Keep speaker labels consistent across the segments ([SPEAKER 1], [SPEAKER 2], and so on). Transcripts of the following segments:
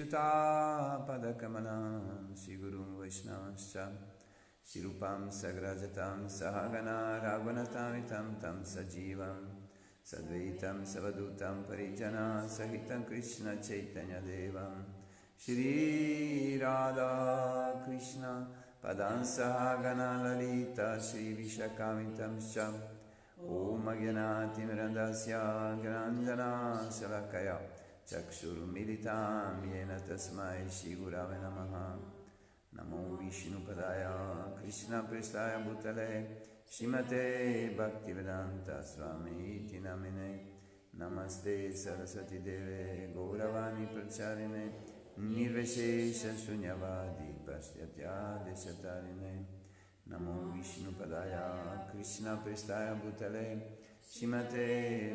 [SPEAKER 1] युतापदकमलां श्रीगुरुं वैष्णवश्च शिरूपां सग्रजतां सहगना राघुनतामितं तं सजीवं सद्वैतं सवदूतं परिजना सहितं कृष्णचैतन्यदेवं श्रीराधाकृष्ण पदां सहगना ललिता श्रीविशकामितं च ॐ अज्ञनातिमृदस्य ज्ञाञ्जनाशलकया चक्षुर्मिलितां येन तस्मै श्रीगुरवे नमः नमो विष्णुपदाय कृष्णपृष्ठाय भूतले श्रीमते भक्तिवेदान्तस्वामीति नमिने नमस्ते सरस्वतीदेवे गौरवाणी प्रचारिणे निर्विशेषशून्यवादी पश्यत्यादिशतारिणे नमो विष्णुपदाय कृष्णपृष्ठाय भूतले श्रीमते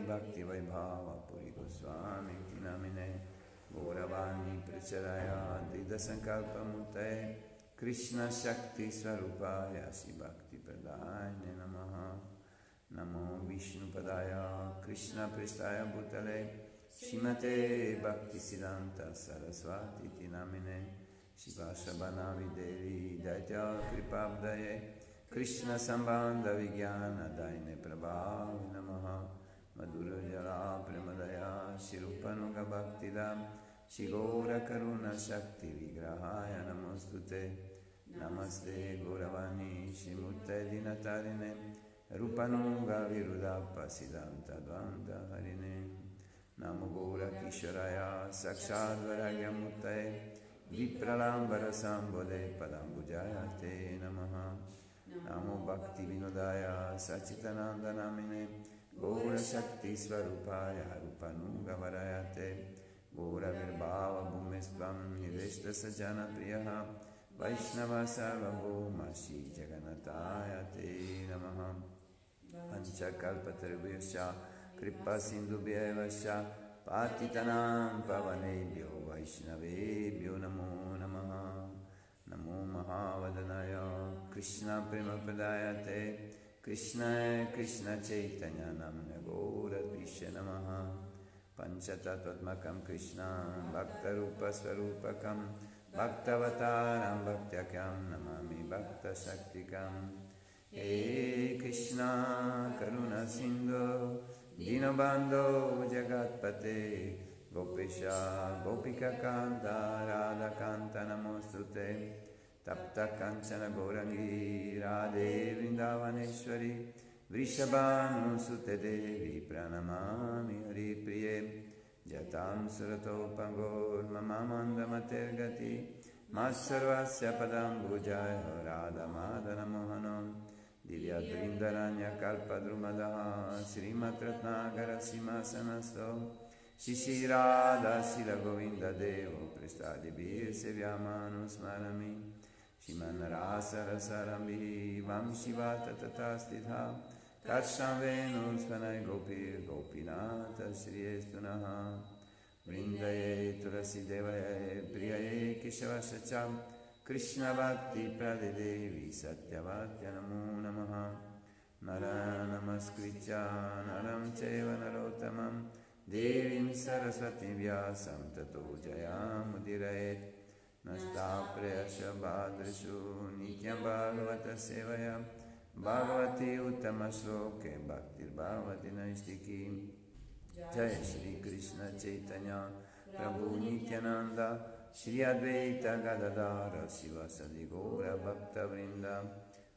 [SPEAKER 1] भक्तिवैभावपुरी गोस्वामीति नमिने गौरवाणी प्रचराय दृढसङ्कल्पमूर्तये कृष्णशक्तिस्वरूपाय श्रीभक्तिप्रदायने नमः। नमो विष्णुपदाय, कृष्णपृष्ठाय भूतले, श्रीमते भक्तिसिद्धान्तसरस्वतीति नामिने शिवाशबनाविदेवी दैत्यकृपाब्दये कृष्णसम्बन्धविज्ञानदायिने प्रभाव नमः मधुरजला प्रेमदया शिरूपनुगभक्तिदा श्रीगौरकरुणशक्तिविग्रहाय नमोऽस्तु ते नमस्ते गौरवाणी श्रीमूर्ते दिनतारिणे रूपनुगविरुदापसिदान्तद्वान्तहरिणे नमो गौरकिशोराय साक्षाद्वराज्ञमूर्तये विप्रलाम्बरसाम्बोधे पदाम्बुजाय ते नमः नमो भक्तिविनोदाय सच्चिदानन्दनामिने गौरशक्तिस्वरूपाय रूपनुगवराय ते गौरविर्भावभूमिस्त्वं निवेष्टसजनप्रियः वैष्णव सर्वभौम श्रीजगन्नाथाय ते नमः पञ्चकल्पतरुभ्यश्च कृपासिन्धुभ्यश्च पातितनां पवनेभ्यो वैष्णवेभ्यो नमो नमः नमो महावदनाय कृष्णप्रेमप्रदाय ते कृष्णाय कृष्णचैतन्यनाम्न गौरद्विष्य नमः पञ्चतत्त्वात्मकं कृष्णं भक्तरूपस्वरूपकं भक्तवतारं भक्त्यकं नमामि भक्तशक्तिकं हे कृष्णा करुणसिन्धो दीनबन्धो जगत्पते गोपेश गोपिककान्त राधकान्त नमोऽस्तु ते तप्तकञ्चन गौरङ्गी राधे वृन्दावनेश्वरी वृषभानुसुते देवी प्रणमामि हरिप्रिये जतां सुरतोपङ्गोर्ममामन्दमतिर्गति मत्सर्वस्य पदाम्बुजाय राधमादनमोहनं Shimanarasarasarambi Vam Shiva Tatatastitha Karsham Venus Panai Gopi Gopinata Shri Estunaha Vrindaye Tulasidevaye Priyaye Kishavasacham Krishna Bhakti Pradedevi Satyavatya Namo Namaha Nara Namaskritya Naram Cheva Narottamam Devim Saraswati Vyasam Tato Jayamudiraet नस्ताप्रेयश भादृशु नित्यं भागवतसेवया भगवती उत्तमश्लोके भक्तिर्भवति नैष्टिकी जय श्रीकृष्ण चैतन्य प्रभु नित्यानन्द श्री अद्वैत गदाधर शिव सदि गौरभक्तवृन्द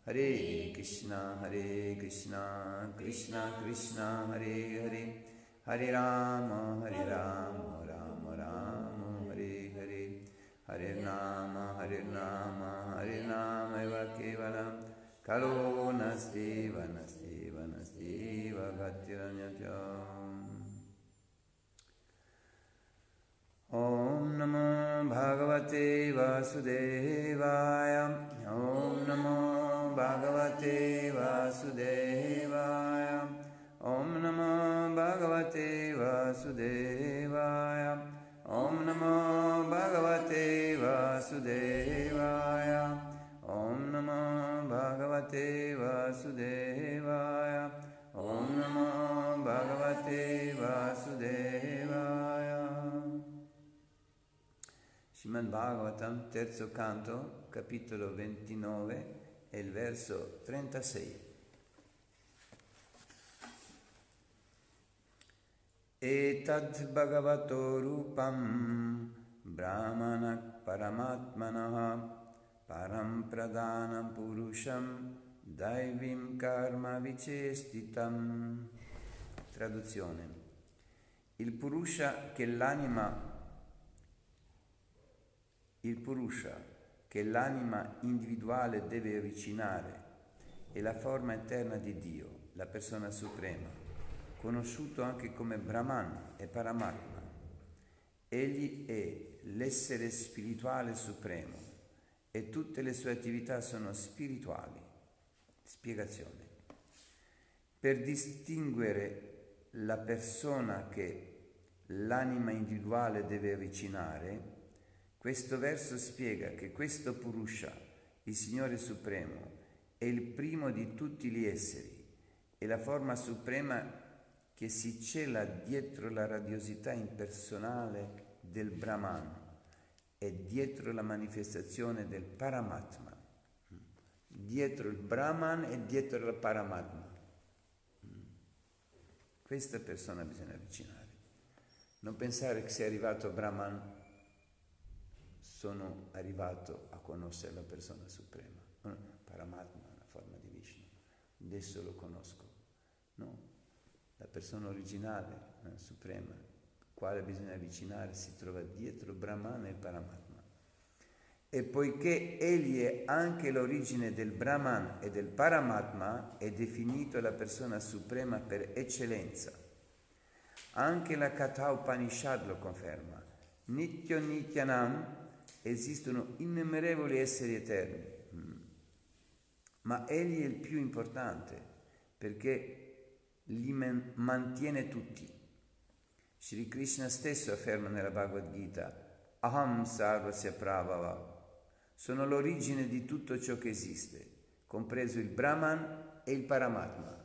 [SPEAKER 1] हरे कृष्ण हरे कृष्ण कृष्ण कृष्ण हरे हरे हरे राम हरे राम राम राम हरे Hare Hare Rama, Hare Rama, Hare Rama. Eva kevalam, kalo nasti vanasti vanasti vagattiranyacham. Om Namo Bhagavate Vasudevaya. Om Namo Bhagavate Vasudevaya. Om Namo Bhagavate Vasudevaya. ॐ नमो भगवते वासुदेवाय ॐ नमो भगवते वासुदेवाय ॐ नमो भगवते वासुदेवाय Srimad Bhagavatam, terzo canto, capitolo 29 e il verso 36. Rupam Brahmana Paramatmanaha Param Pradana Purusham Daivim Karma Vicestitam. Traduzione. Il Purusha che l'anima il Purusha che l'anima individuale deve avvicinare è la forma eterna di Dio, la persona suprema, conosciuto anche come Brahman e Paramatma. Egli è l'essere spirituale supremo e tutte le sue attività sono spirituali. Spiegazione. Per distinguere la persona che l'anima individuale deve avvicinare, questo verso spiega che questo Purusha, il Signore Supremo, è il primo di tutti gli esseri, è la forma suprema che si cela dietro la radiosità impersonale del Brahman e dietro la manifestazione del Paramatma dietro il Brahman e dietro il Paramatma. Questa persona bisogna avvicinare. Non pensare che sei arrivato Brahman, sono arrivato a conoscere la persona suprema. Paramatma, la forma di Vishnu. Adesso lo conosco. No, la persona originale, la suprema, quale bisogna avvicinare, si trova dietro Brahman e Paramatma e poiché egli è anche l'origine del Brahman e del Paramatma, è definito la persona suprema per eccellenza. Anche la Katha Upanishad lo conferma. Nityo Nityanam esistono innumerevoli esseri eterni, mm. ma egli è il più importante perché li mantiene tutti. Sri Krishna stesso afferma nella Bhagavad Gita, Aham Sarvasya Prabhava, sono l'origine di tutto ciò che esiste, compreso il Brahman e il Paramatma.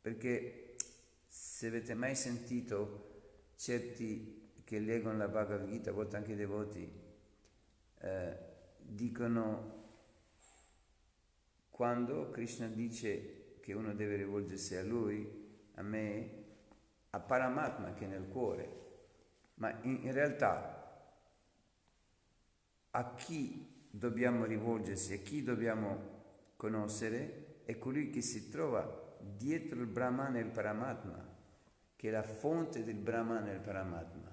[SPEAKER 1] Perché se avete mai sentito certi che leggono la Bhagavad Gita, a volte anche i devoti, eh, dicono quando Krishna dice che uno deve rivolgersi a lui, a me, a Paramatma che è nel cuore, ma in, in realtà a chi dobbiamo rivolgersi, a chi dobbiamo conoscere, è colui che si trova dietro il Brahman e il Paramatma, che è la fonte del Brahman e il Paramatma.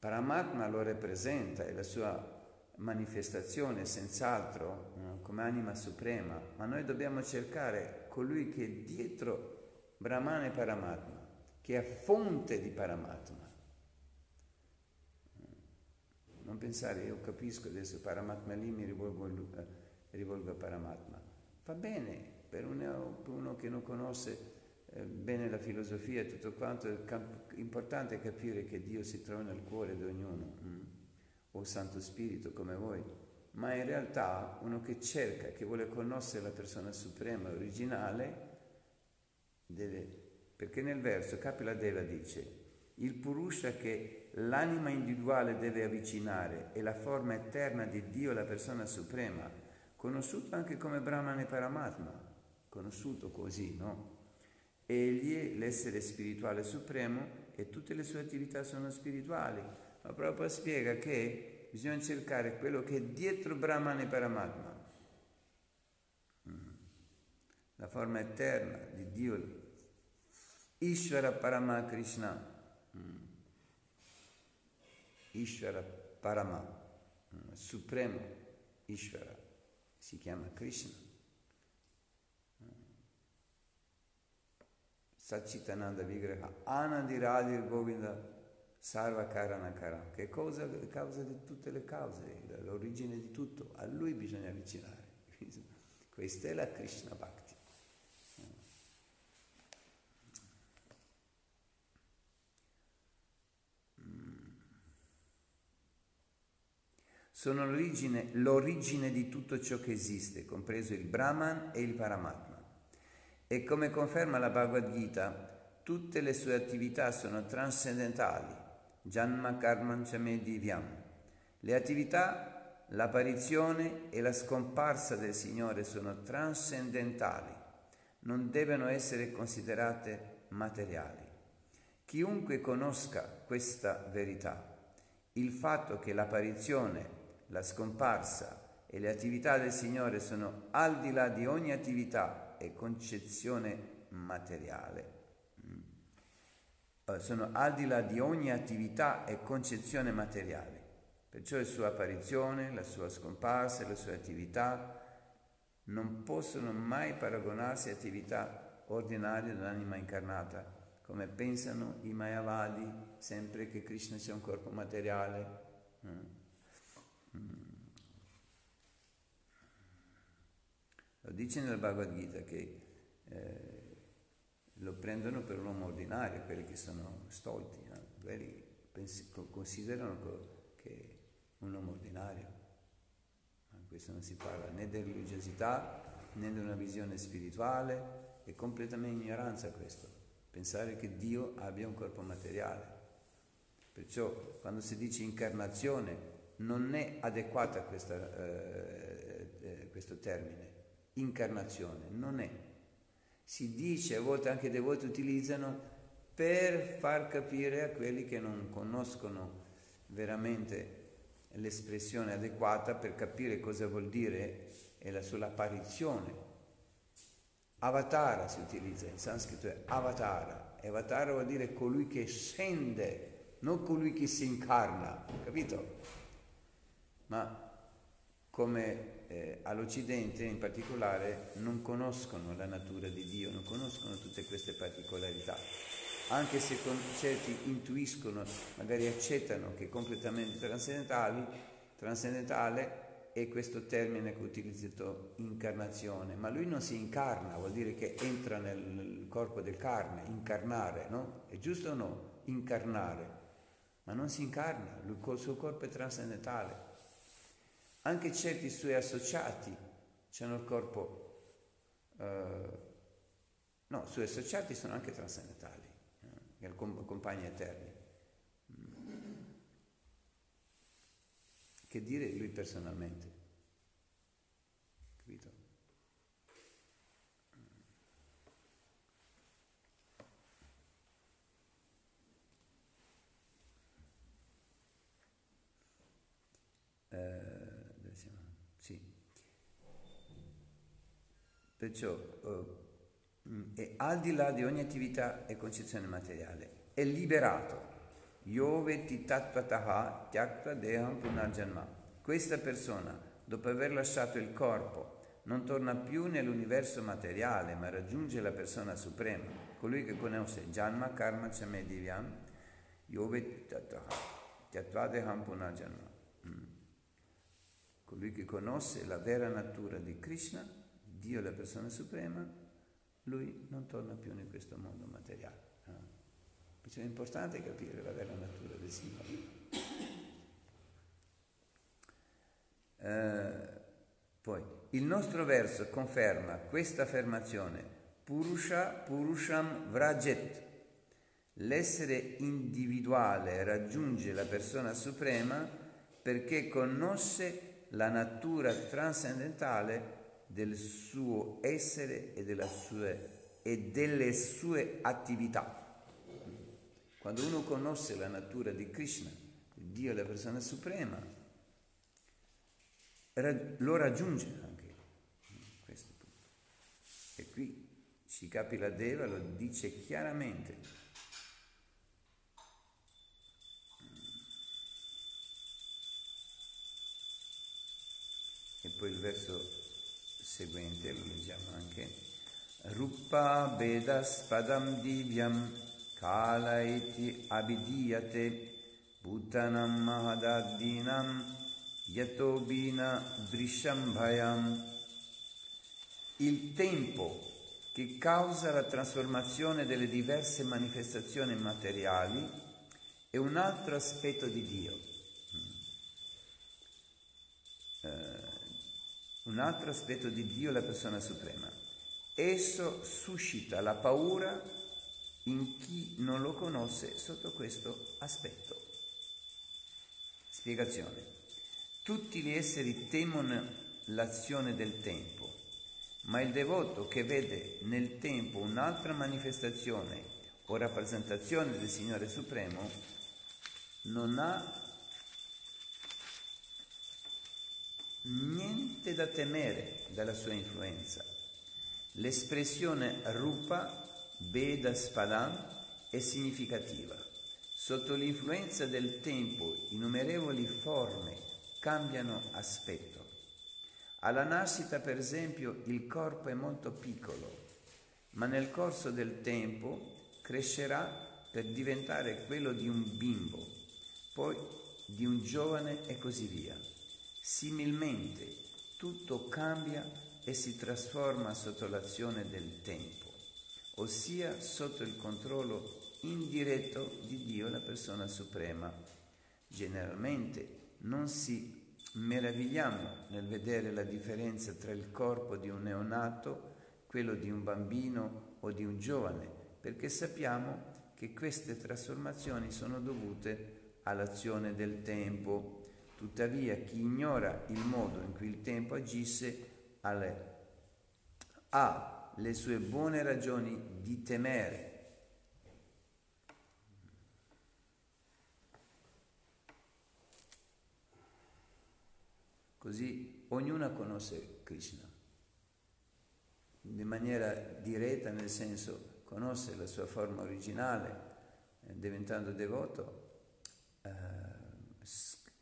[SPEAKER 1] Paramatma lo rappresenta, è la sua manifestazione senz'altro no? come anima suprema, ma noi dobbiamo cercare colui che è dietro Brahman e Paramatma, che è fonte di Paramatma. Non pensare, io capisco adesso Paramatma lì, mi rivolgo, eh, rivolgo a Paramatma. Va bene, per uno, per uno che non conosce eh, bene la filosofia e tutto quanto, è importante capire che Dio si trova nel cuore di ognuno, mm? O Santo Spirito come voi, ma in realtà uno che cerca, che vuole conoscere la persona suprema, originale, deve, perché nel verso Kapila Deva dice, il Purusha che l'anima individuale deve avvicinare è la forma eterna di Dio, la persona suprema, conosciuto anche come Brahman e Paramatma, conosciuto così, no? Egli è l'essere spirituale supremo e tutte le sue attività sono spirituali, ma proprio spiega che bisogna cercare quello che è dietro Brahman e Paramatma, mm. la forma eterna di Dio, Ishvara Parama Krishna Mm. Ishvara Parama, mm, supremo Ishvara, si chiama Krishna. Sachitananda Vigraha, Anandiradir Govinda Sarva Karana Karam, che è cosa, causa di tutte le cause, l'origine di tutto, a lui bisogna avvicinare. Questa è la Krishna Bhakti. sono l'origine, l'origine di tutto ciò che esiste, compreso il Brahman e il Paramatma. E come conferma la Bhagavad Gita, tutte le sue attività sono trascendentali, Janma Karmanchame Divyam. Le attività, l'apparizione e la scomparsa del Signore sono trascendentali, non devono essere considerate materiali. Chiunque conosca questa verità, il fatto che l'apparizione, la scomparsa e le attività del Signore sono al di là di ogni attività e concezione materiale, sono al di là di ogni attività e concezione materiale. Perciò la sua apparizione, la sua scomparsa le sue attività non possono mai paragonarsi a attività ordinarie dell'anima incarnata, come pensano i Mayavadi sempre che Krishna sia un corpo materiale. Mm. Mm. Lo dice nel Bhagavad Gita che eh, lo prendono per un uomo ordinario, quelli che sono stolti, no? quelli pens- considerano che un uomo ordinario. Ma questo non si parla né di religiosità né di una visione spirituale, è completamente ignoranza questo, pensare che Dio abbia un corpo materiale. Perciò quando si dice incarnazione non è adeguata questa, eh, eh, questo termine, incarnazione, non è si dice, a volte anche dei voti utilizzano per far capire a quelli che non conoscono veramente l'espressione adeguata per capire cosa vuol dire è la sua apparizione. Avatara si utilizza, in sanscrito è avatara. E avatara vuol dire colui che scende, non colui che si incarna, capito? Ma come eh, all'Occidente in particolare non conoscono la natura di Dio, non conoscono tutte queste particolarità. Anche se certi intuiscono, magari accettano che è completamente trascendentale è questo termine che ho utilizzato incarnazione, ma lui non si incarna, vuol dire che entra nel corpo del carne, incarnare, no? È giusto o no? Incarnare, ma non si incarna, col suo corpo è trascendentale. Anche certi suoi associati hanno il corpo, eh, no, suoi associati sono anche trascendentali, eh, compagni eterni. Che dire lui personalmente? Capito? Eh, Perciò uh, è al di là di ogni attività e concezione materiale, è liberato. Yoveti tattvataha tyakta deham punarjanma. Questa persona, dopo aver lasciato il corpo, non torna più nell'universo materiale, ma raggiunge la persona suprema, colui che conosce Janma, Karma, Chame, Divyam, Yoveti tattvataha tyakta deham punarjanma. Mm. Colui che conosce la vera natura di Krishna Dio è la persona suprema, lui non torna più in questo mondo materiale. No? Perciò è importante capire la vera natura del Signore. Eh, poi, il nostro verso conferma questa affermazione, Purusha Purusham Vrajet. L'essere individuale raggiunge la persona suprema perché conosce la natura trascendentale del suo essere e, sue, e delle sue attività. Quando uno conosce la natura di Krishna, Dio è la persona suprema, lo raggiunge anche questo punto. E qui Shikapila Deva lo dice chiaramente. E poi il verso seguente, lo leggiamo anche. Rupa Vedas Padam Divyam Kala iti abidiyate Bhutanam Mahadaddinam Yatobina Drishambhayam Il tempo che causa la trasformazione delle diverse manifestazioni materiali è un altro aspetto di Dio. Un altro aspetto di Dio, la persona suprema. Esso suscita la paura in chi non lo conosce sotto questo aspetto. Spiegazione. Tutti gli esseri temono l'azione del tempo, ma il devoto che vede nel tempo un'altra manifestazione o rappresentazione del Signore Supremo non ha niente da temere dalla sua influenza. L'espressione rupa, beda, spadan è significativa. Sotto l'influenza del tempo innumerevoli forme cambiano aspetto. Alla nascita, per esempio, il corpo è molto piccolo, ma nel corso del tempo crescerà per diventare quello di un bimbo, poi di un giovane e così via. Similmente tutto cambia e si trasforma sotto l'azione del tempo, ossia sotto il controllo indiretto di Dio, la persona suprema. Generalmente non si meravigliamo nel vedere la differenza tra il corpo di un neonato, quello di un bambino o di un giovane, perché sappiamo che queste trasformazioni sono dovute all'azione del tempo Tuttavia chi ignora il modo in cui il tempo agisse ha le sue buone ragioni di temere. Così ognuna conosce Krishna in maniera diretta, nel senso conosce la sua forma originale, eh, diventando devoto.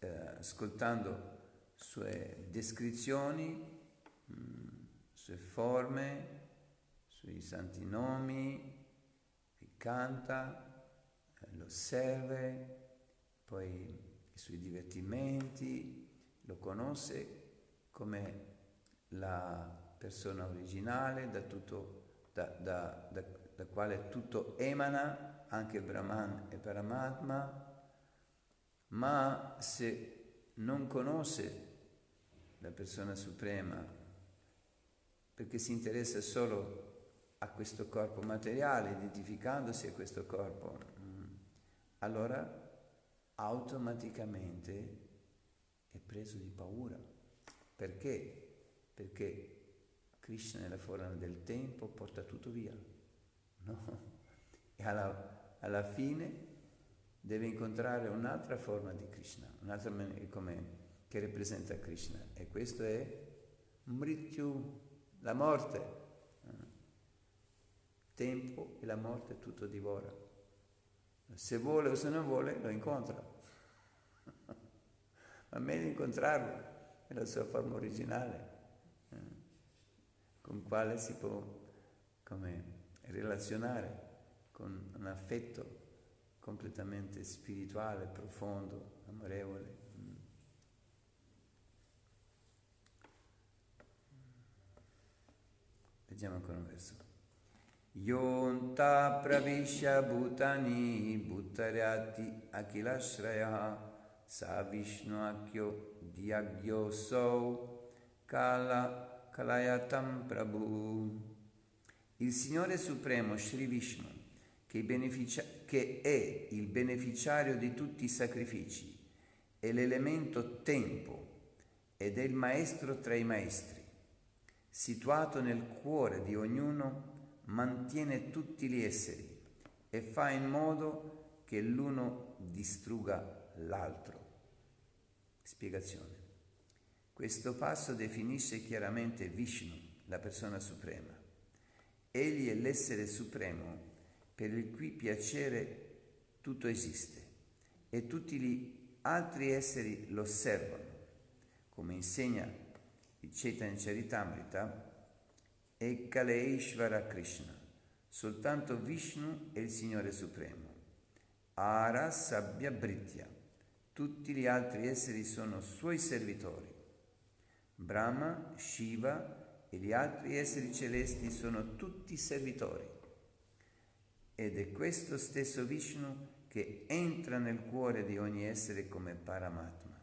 [SPEAKER 1] Eh, ascoltando sue descrizioni, mh, mm, sue forme, sui santi nomi, li canta, eh, lo osserva, poi i suoi divertimenti, lo conosce come la persona originale da, tutto, da, da, da quale tutto emana, anche Brahman e Paramatma, ma se non conosce la persona suprema perché si interessa solo a questo corpo materiale, identificandosi a questo corpo, mm, allora automaticamente è preso di paura. Perché? Perché Krishna nella forma del tempo porta tutto via. No? E alla, alla fine deve incontrare un'altra forma di Krishna, un'altra come, che rappresenta Krishna. E questo è Mrityu, la morte. Tempo e la morte tutto divora. Se vuole o se non vuole, lo incontra. Ma meglio incontrarlo nella sua forma originale, eh, con quale si può come, relazionare con un affetto completamente spirituale, profondo, amorevole. Leggiamo ancora un verso. Yonta pravisha bhutani bhuttariati akilashraya sa vishnu akyo diagyo so kala kalayatam prabhu. Il Signore Supremo Sri Vishnu che, beneficia- che è il beneficiario di tutti i sacrifici, è l'elemento tempo ed è il maestro tra i maestri. Situato nel cuore di ognuno, mantiene tutti gli esseri e fa in modo che l'uno distrugga l'altro. Spiegazione. Questo passo definisce chiaramente Vishnu, la persona suprema. Egli è l'essere supremo per il cui piacere tutto esiste e tutti gli altri esseri lo osservano, come insegna il Chaitanya Charitamrita e Kaleishvara Krishna. Soltanto Vishnu è il Signore Supremo. Ara Sabbia Britya. Tutti gli altri esseri sono suoi servitori. Brahma, Shiva e gli altri esseri celesti sono tutti servitori. Ed è questo stesso Vishnu che entra nel cuore di ogni essere come Paramatma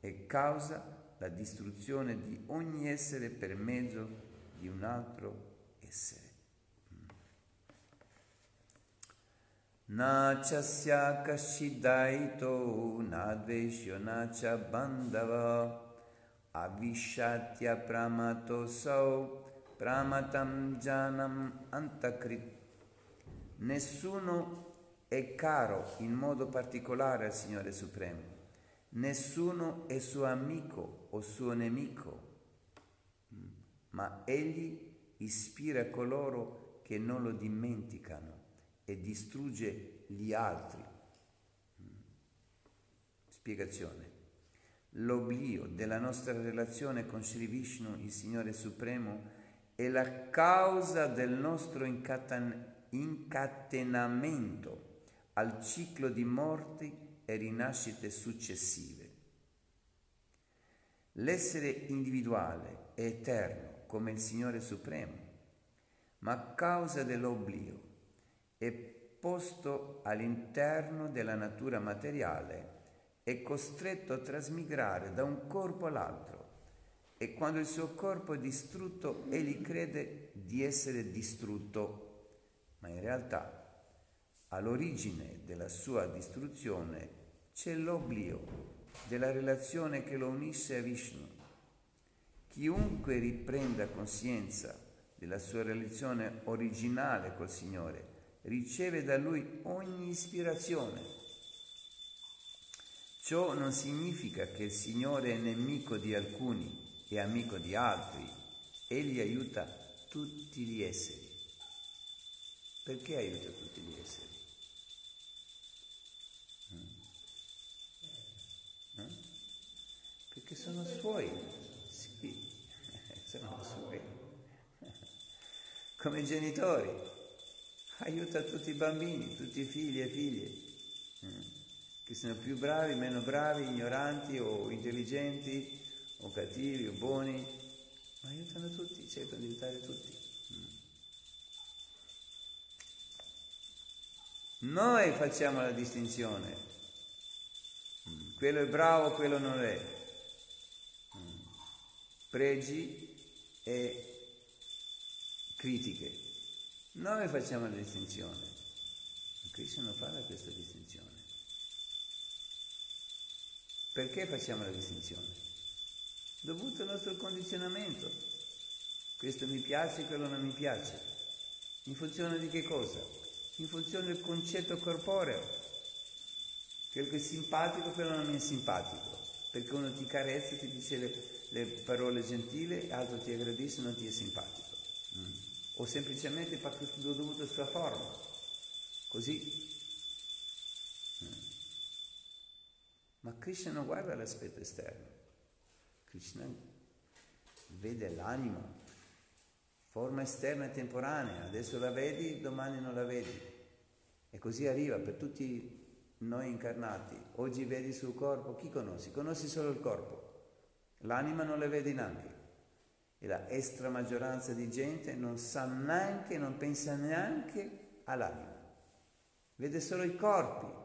[SPEAKER 1] e causa la distruzione di ogni essere per mezzo di un altro essere. Na chasya kashidaito na dveshyo na cha bandhava avishatya pramato sau pramatam janam antakrit. Nessuno è caro in modo particolare al Signore Supremo. Nessuno è suo amico o suo nemico, ma Egli ispira coloro che non lo dimenticano e distrugge gli altri. Spiegazione. L'oblio della nostra relazione con Sri Vishnu, il Signore Supremo, è la causa del nostro incatenamento al ciclo di morti e rinascite successive. L'essere individuale è eterno come il Signore Supremo, ma a causa dell'oblio è posto all'interno della natura materiale, è costretto a trasmigrare da un corpo all'altro e quando il suo corpo è distrutto egli crede di essere distrutto, ma in realtà all'origine della sua distruzione c'è l'oblio della relazione che lo unisce a Vishnu. Chiunque riprenda coscienza della sua relazione originale col Signore riceve da Lui ogni ispirazione. Ciò non significa che il Signore è nemico di alcuni e amico di altri. Egli aiuta tutti gli esseri. Perché aiuta tutti gli esseri? Perché sono suoi, sì, sono suoi. Come genitori, aiuta tutti i bambini, tutti i figli e figlie, che siano più bravi, meno bravi, ignoranti o intelligenti, o cattivi o buoni, ma aiutano tutti, cercano di aiutare tutti. Noi facciamo la distinzione, quello è bravo, quello non è pregi e critiche. Noi facciamo la distinzione, Krishna non fa questa distinzione. Perché facciamo la distinzione? Dovuto al nostro condizionamento. Questo mi piace, quello non mi piace. In funzione di che cosa? In funzione del concetto corporeo. Quello che è simpatico, quello non è simpatico. Perché uno ti carezza, ti dice le, le parole gentili, altro ti aggredisce non ti è simpatico. Mm. O semplicemente perché ho dovuto sua forma. Così. Mm. Ma Krishna non guarda l'aspetto esterno. Krishna vede l'anima, forma esterna e temporanea, adesso la vedi, domani non la vedi. E così arriva per tutti noi incarnati. Oggi vedi sul corpo, chi conosci? Conosci solo il corpo. L'anima non le vedi neanche. E la estra maggioranza di gente non sa neanche, non pensa neanche all'anima. Vede solo i corpi.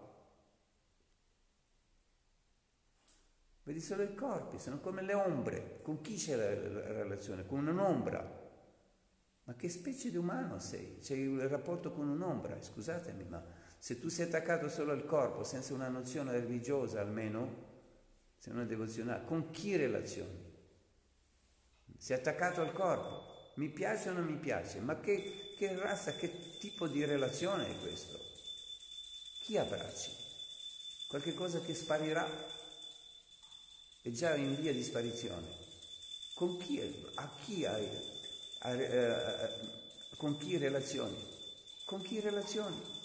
[SPEAKER 1] Vedi solo i corpi, sono come le ombre. Con chi c'è la, relazione? Con un'ombra. Ma che specie di umano sei? C'è il rapporto con un'ombra, scusatemi, ma se tu sei attaccato solo al corpo, senza una nozione religiosa almeno, se non devozionale, con chi relazioni? Sei attaccato al corpo, mi piace o non mi piace, ma che, che razza, che tipo di relazione è questo? Chi abbracci? Qualche cosa che sparirà? È già in via di sparizione. Con chi, a chi hai, con chi relazioni? Con chi relazioni?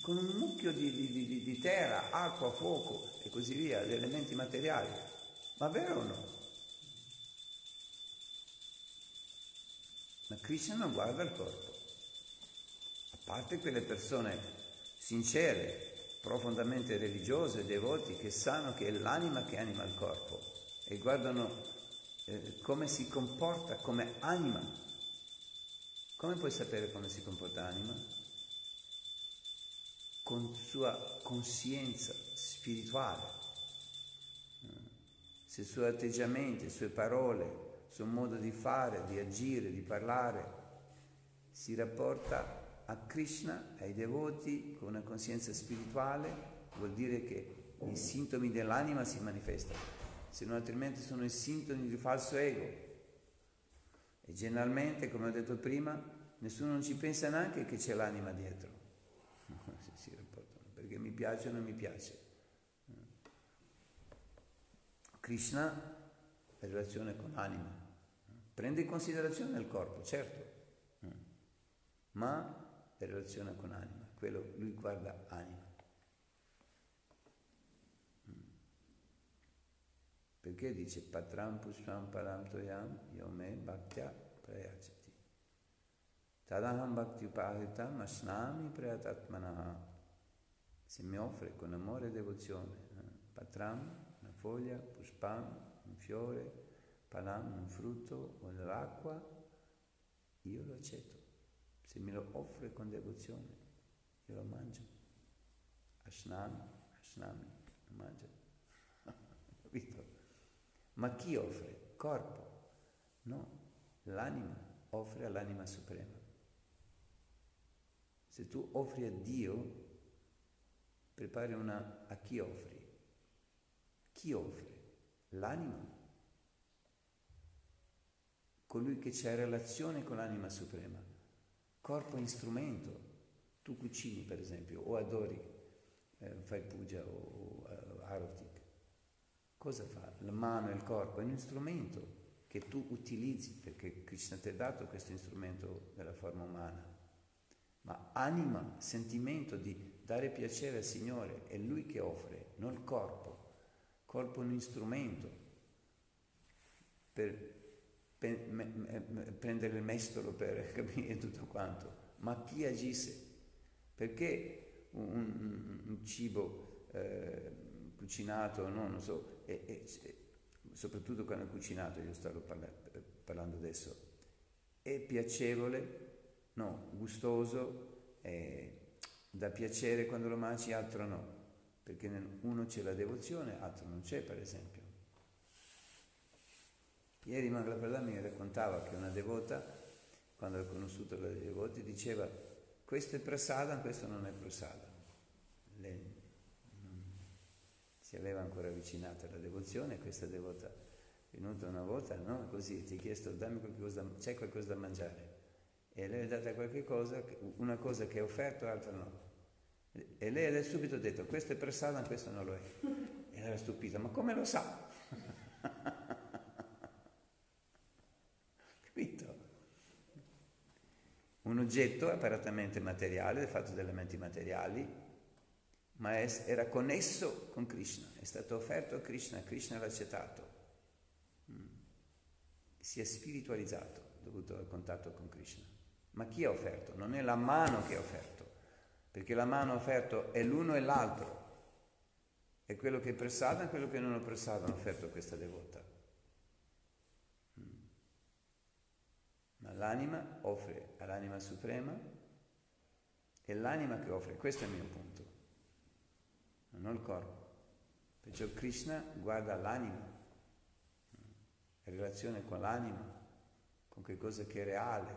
[SPEAKER 1] con un mucchio di, di, di, di, terra, acqua, fuoco e così via, di elementi materiali. Ma vero o no? Ma Krishna non guarda il corpo. A parte quelle persone sincere, profondamente religiose, devoti, che sanno che è l'anima che anima il corpo e guardano eh, come si comporta come anima. Come puoi sapere come si comporta l'anima? con sua coscienza spirituale, se i suoi atteggiamenti, le sue parole, il suo modo di fare, di agire, di parlare, si rapporta a Krishna, ai devoti, con una coscienza spirituale, vuol dire che i sintomi dell'anima si manifestano, se non altrimenti sono i sintomi di falso ego. E generalmente, come ho detto prima, nessuno non ci pensa neanche che c'è l'anima dietro. si rapportano, perché mi piace o non mi piace. Krishna è relazione con l'anima. Prende in considerazione il corpo, certo, ma è relazione con l'anima. Quello, lui guarda anima. Perché dice Patram Pushpam Param Toyam Yome Bhaktya Prayachati. Tadaham Bhakti Upahitam Asnami Prayatatmanaha. Se mi offre con amore e devozione eh? Patram, una foglia, Pushpam, un fiore, Palam, un frutto o l'acqua, io lo accetto. Se me lo offre con devozione, io lo mangio. Asnami, Asnami, lo mangio. Capito? Ma chi offre? Corpo. No, l'anima offre all'anima suprema. Se tu offri a Dio, prepari una... a chi offri? Chi offre? L'anima. Colui che c'è relazione con l'anima suprema. Corpo è strumento. Tu cucini, per esempio, o adori, eh, fai puja o, o uh, arati Cosa fa? La mano e il corpo è un strumento che tu utilizzi perché Krishna ti ha dato questo strumento della forma umana. Ma anima, sentimento di dare piacere al Signore è Lui che offre, non il corpo. Il corpo è un strumento per, prendere il mestolo per capire tutto quanto. Ma chi agisse? Perché un, un, un cibo eh, cucinato, no, non so, e, e, soprattutto quando è cucinato, io sto parla, parlando adesso, è piacevole, no, gustoso, dà piacere quando lo mangi, altro no, perché uno c'è la devozione, altro non c'è, per esempio. Ieri Mangala Prada mi raccontava che una devota, quando ha conosciuto la devoti, diceva questo è prasada, questo non è prasada. Le, si aveva ancora avvicinato alla devozione, questa devota è venuta una volta, no? Così ti ha chiesto dammi qualcosa, c'è qualcosa da mangiare. E lei ha dato qualche cosa, una cosa che ha offerto, l'altra no. E lei ha subito detto, questo è per Sadhan, questo non lo è. E era stupita, ma come lo sa? Capito? Un oggetto apparentemente materiale, fatto da elementi materiali, ma era connesso con Krishna, è stato offerto a Krishna, Krishna l'ha accettato, mm. si è spiritualizzato dovuto al contatto con Krishna. Ma chi ha offerto? Non è la mano che ha offerto, perché la mano ha offerto è l'uno e l'altro. È quello che è pressato e quello che non è pressato hanno offerto questa devota. Mm. Ma l'anima offre all'anima suprema, è l'anima che offre, questo è il mio punto non il corpo. Perciò Krishna guarda l'anima, in relazione con l'anima, con qualcosa che è reale,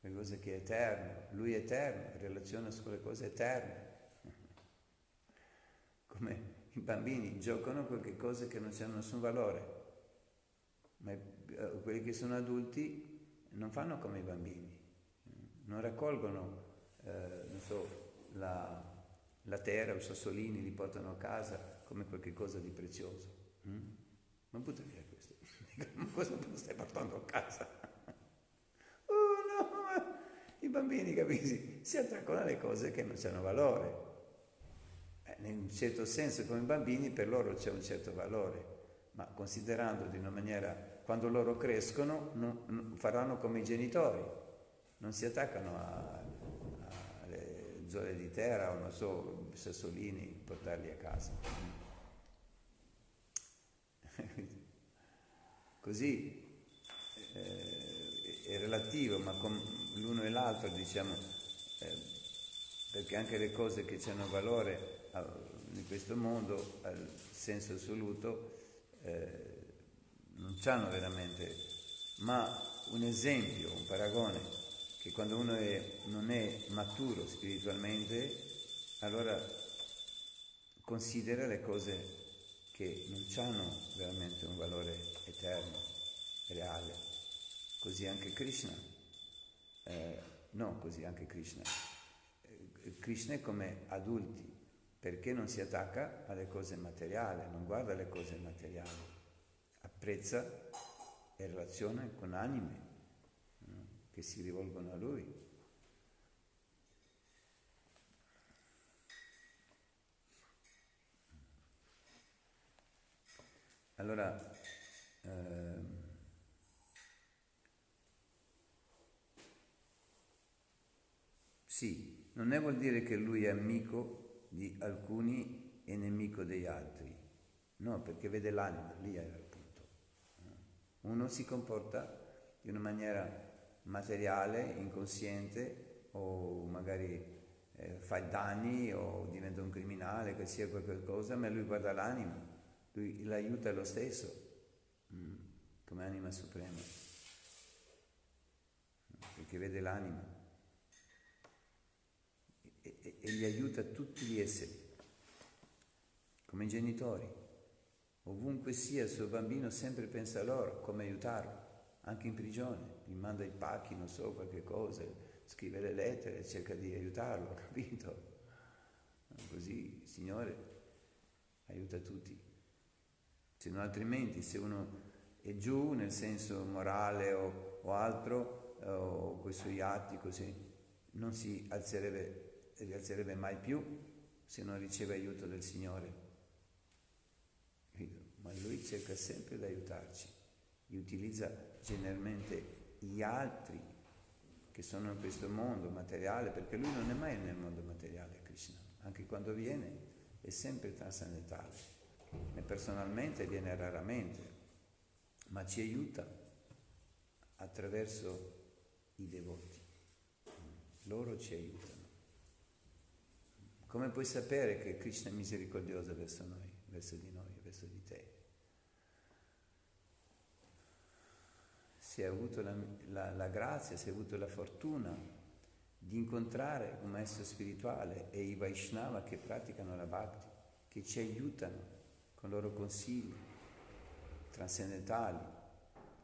[SPEAKER 1] qualcosa che è eterno. Lui è eterno, in relazione con le cose eterne. Come i bambini giocano con qualche cosa che non hanno nessun valore, ma eh, quelli che sono adulti non fanno come i bambini, non raccolgono, eh, non so, la la terra, i sassolini li portano a casa come qualcosa di prezioso. Mm? Ma butta via questo. Ma cosa stai portando a casa? Oh no, i bambini, capisci, si attaccano alle cose che non hanno valore. Eh, in un certo senso, come bambini, per loro c'è un certo valore, ma considerando di una maniera, quando loro crescono, non, non, faranno come i genitori, non si attaccano a, zolle di terra o non so, sassolini, portarli a casa. Così eh, è relativo, ma con l'uno e l'altro diciamo, eh, perché anche le cose che hanno valore in questo mondo, al senso assoluto, eh, non hanno veramente, ma un esempio, un paragone che quando uno è, non è maturo spiritualmente, allora considera le cose che non hanno veramente un valore eterno, reale. Così anche Krishna, eh, no, così anche Krishna. Eh, Krishna è come adulti, perché non si attacca alle cose materiali, non guarda le cose materiali, apprezza e relaziona con anime? Che si rivolgono a lui. Allora, ehm, sì, non è vuol dire che lui è amico di alcuni e nemico degli altri. No, perché vede l'anima, lì è il punto. Uno si comporta in una maniera materiale, inconsciente, o magari eh, fa danni o diventa un criminale, che sia qualcosa, ma lui guarda l'anima, lui l'aiuta lo stesso, mm, come anima suprema, perché vede l'anima. E, e, gli aiuta tutti gli esseri, come i genitori. Ovunque sia il suo bambino sempre pensa a loro, come aiutarlo, anche in prigione, gli manda i pacchi, non so, qualche cosa, scrive le lettere, cerca di aiutarlo, capito? Così il Signore aiuta tutti. Se non altrimenti, se uno è giù nel senso morale o, o altro, o con i suoi atti così, non si alzerebbe rialzerebbe mai più se non riceve aiuto del Signore. Ma Lui cerca sempre di aiutarci, e utilizza generalmente gli altri che sono in questo mondo materiale, perché Lui non è mai nel mondo materiale, Krishna, anche quando viene è sempre trascendentale. E personalmente viene raramente, ma ci aiuta attraverso i devoti. Loro ci aiutano. Come puoi sapere che Krishna è misericordioso verso noi, verso di noi, verso di te? Se hai avuto la, la, la grazia, se hai avuto la fortuna di incontrare un maestro spirituale e i Vaishnava che praticano la Bhakti, che ci aiutano con i loro consigli trascendentali,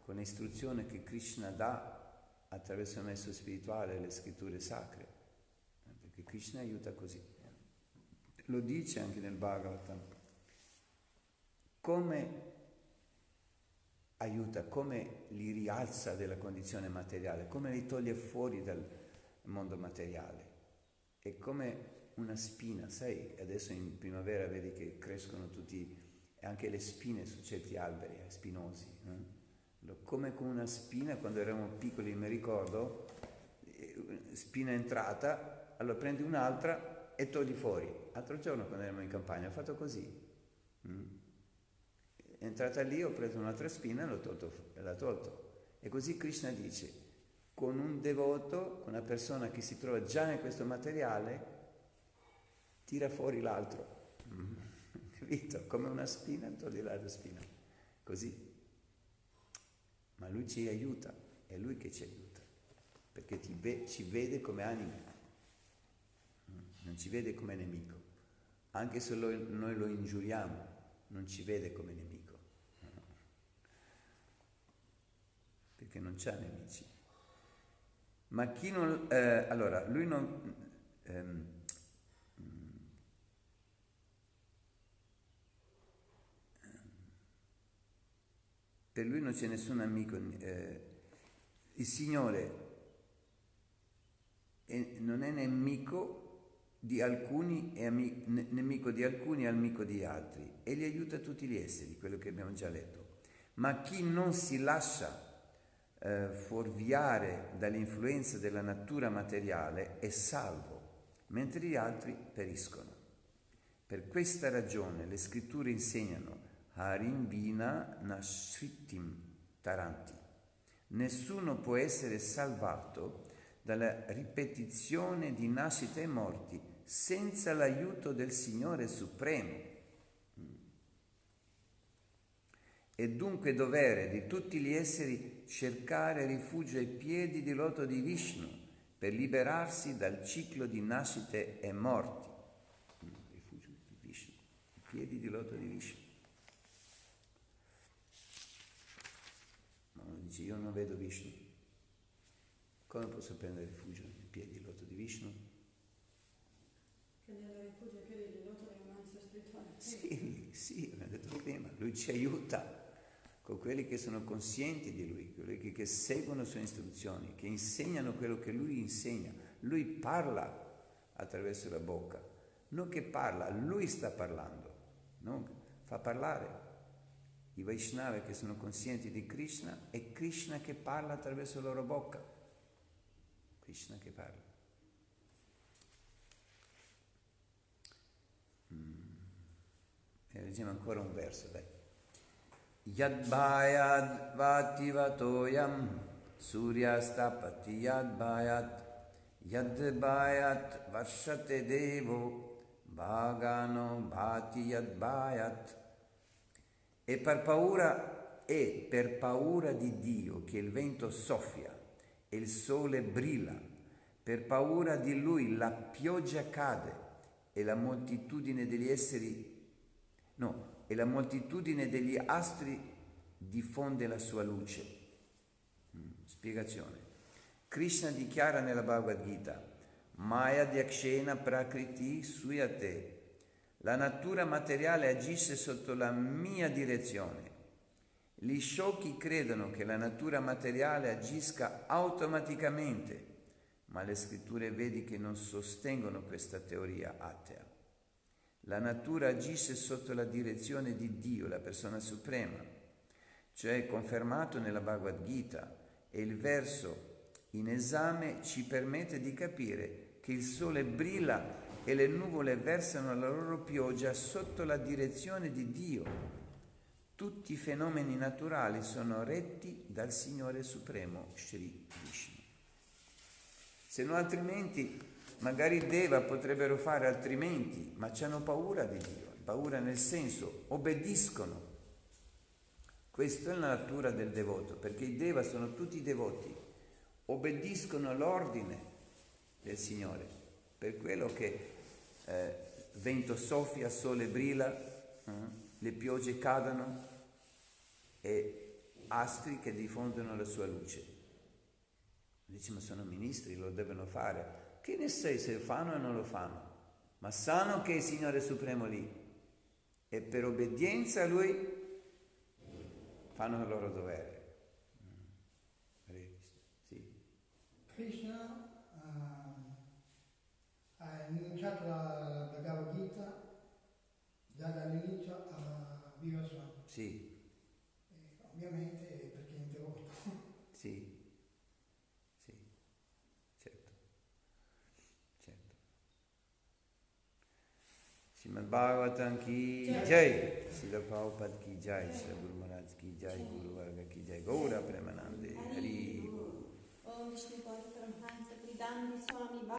[SPEAKER 1] con l'istruzione che Krishna dà attraverso il maestro spirituale e le scritture sacre, perché Krishna aiuta così. Lo dice anche nel Bhagavatam, come aiuta, come li rialza della condizione materiale, come li toglie fuori dal mondo materiale. È come una spina, sai, adesso in primavera vedi che crescono tutti, anche le spine su certi alberi, eh, spinosi. Eh? Come con una spina, quando eravamo piccoli mi ricordo, eh, spina entrata, allora prendi un'altra e togli fuori. L'altro giorno quando eravamo in campagna ho fatto così. Mm. Entrata lì, ho preso un'altra spina e l'ho tolto, l'ha tolto. E così Krishna dice, con un devoto, una persona che si trova già in questo materiale, tira fuori l'altro. Capito? Come una spina, togli l'altra spina. Così. Ma lui ci aiuta, è lui che ci aiuta, perché ve- ci vede come anime non ci vede come nemico. Anche se lo, noi lo ingiuriamo, non ci vede come nemico. Perché non c'ha nemici. Ma chi non... Eh, allora, lui non... Ehm, per lui non c'è nessun amico. Eh, il Signore è, non è nemico di alcuni e amico, nemico di alcuni e amico di altri e li aiuta tutti gli esseri, quello che abbiamo già letto. Ma chi non si lascia eh, fuorviare dall'influenza della natura materiale è salvo, mentre gli altri periscono. Per questa ragione le scritture insegnano Harimbina Nashritim Taranti. Nessuno può essere salvato dalla ripetizione di nascite e morti senza l'aiuto del Signore Supremo. È dunque dovere di tutti gli esseri cercare rifugio ai piedi di loto di Vishnu per liberarsi dal ciclo di nascite e morti. Rifugio di Vishnu, i piedi di loto di Vishnu. Ma uno dice, io non vedo Vishnu. Come posso prendere rifugio nei piedi di loto di Vishnu?
[SPEAKER 2] Nel rifugio ai piedi di loto dell'umanità spirituale.
[SPEAKER 1] Sì, sì, l'ho detto prima, lui ci aiuta con quelli che sono conscienti di lui, quelli che seguono le sue istruzioni, che insegnano quello che lui insegna. Lui parla attraverso la bocca, non che parla, lui sta parlando, non fa parlare i Vaishnava che sono conscienti di Krishna è Krishna che parla attraverso la loro bocca. Krishna che parla. Mm. E leggiamo ancora un verso, dai. Yadbhayad vativatoyam suryastapati yadbhayat yadbhayat varshate devo bhagano bhati yadbhayat e per paura e per paura di Dio che il vento soffia e il sole brilla per paura di lui la pioggia cade e la moltitudine degli esseri no e la moltitudine degli astri diffonde la sua luce. Mm, spiegazione. Krishna dichiara nella Bhagavad Gita, Maya Dyakshena Prakriti Suyate, la natura materiale agisce sotto la mia direzione. Gli sciocchi credono che la natura materiale agisca automaticamente, ma le scritture vediche non sostengono questa teoria atea. La natura agisce sotto la direzione di Dio, la persona suprema, cioè confermato nella Bhagavad Gita e il verso in esame ci permette di capire che il sole brilla e le nuvole versano la loro pioggia sotto la direzione di Dio. Tutti i fenomeni naturali sono retti dal Signore Supremo Sri Vishnu. Se no altrimenti Magari Deva potrebbero fare altrimenti, ma hanno paura di Dio, paura nel senso obbediscono. Questa è la natura del devoto, perché i Deva sono tutti devoti, obbediscono all'ordine del Signore. Per quello che eh, vento soffia, sole brilla, eh, le piogge cadono e astri che diffondono la sua luce. Dice, ma sono ministri, lo devono fare. Che ne sai se lo fanno o non lo fanno? Ma sanno che il Signore è Supremo lì e per obbedienza a Lui fanno il loro dovere.
[SPEAKER 3] Sì. Krishna uh, ha enunciato la Bhagavad Gita già dall'inizio a Vivaswami.
[SPEAKER 1] Sì.
[SPEAKER 3] E ovviamente
[SPEAKER 1] Bhagavatam की जय। श्री भागवत की जय श्री गुरु महाराज की जय गुरु वर्ग की जय। गौर प्रेमानंदे। हरि
[SPEAKER 2] ओम विष्णु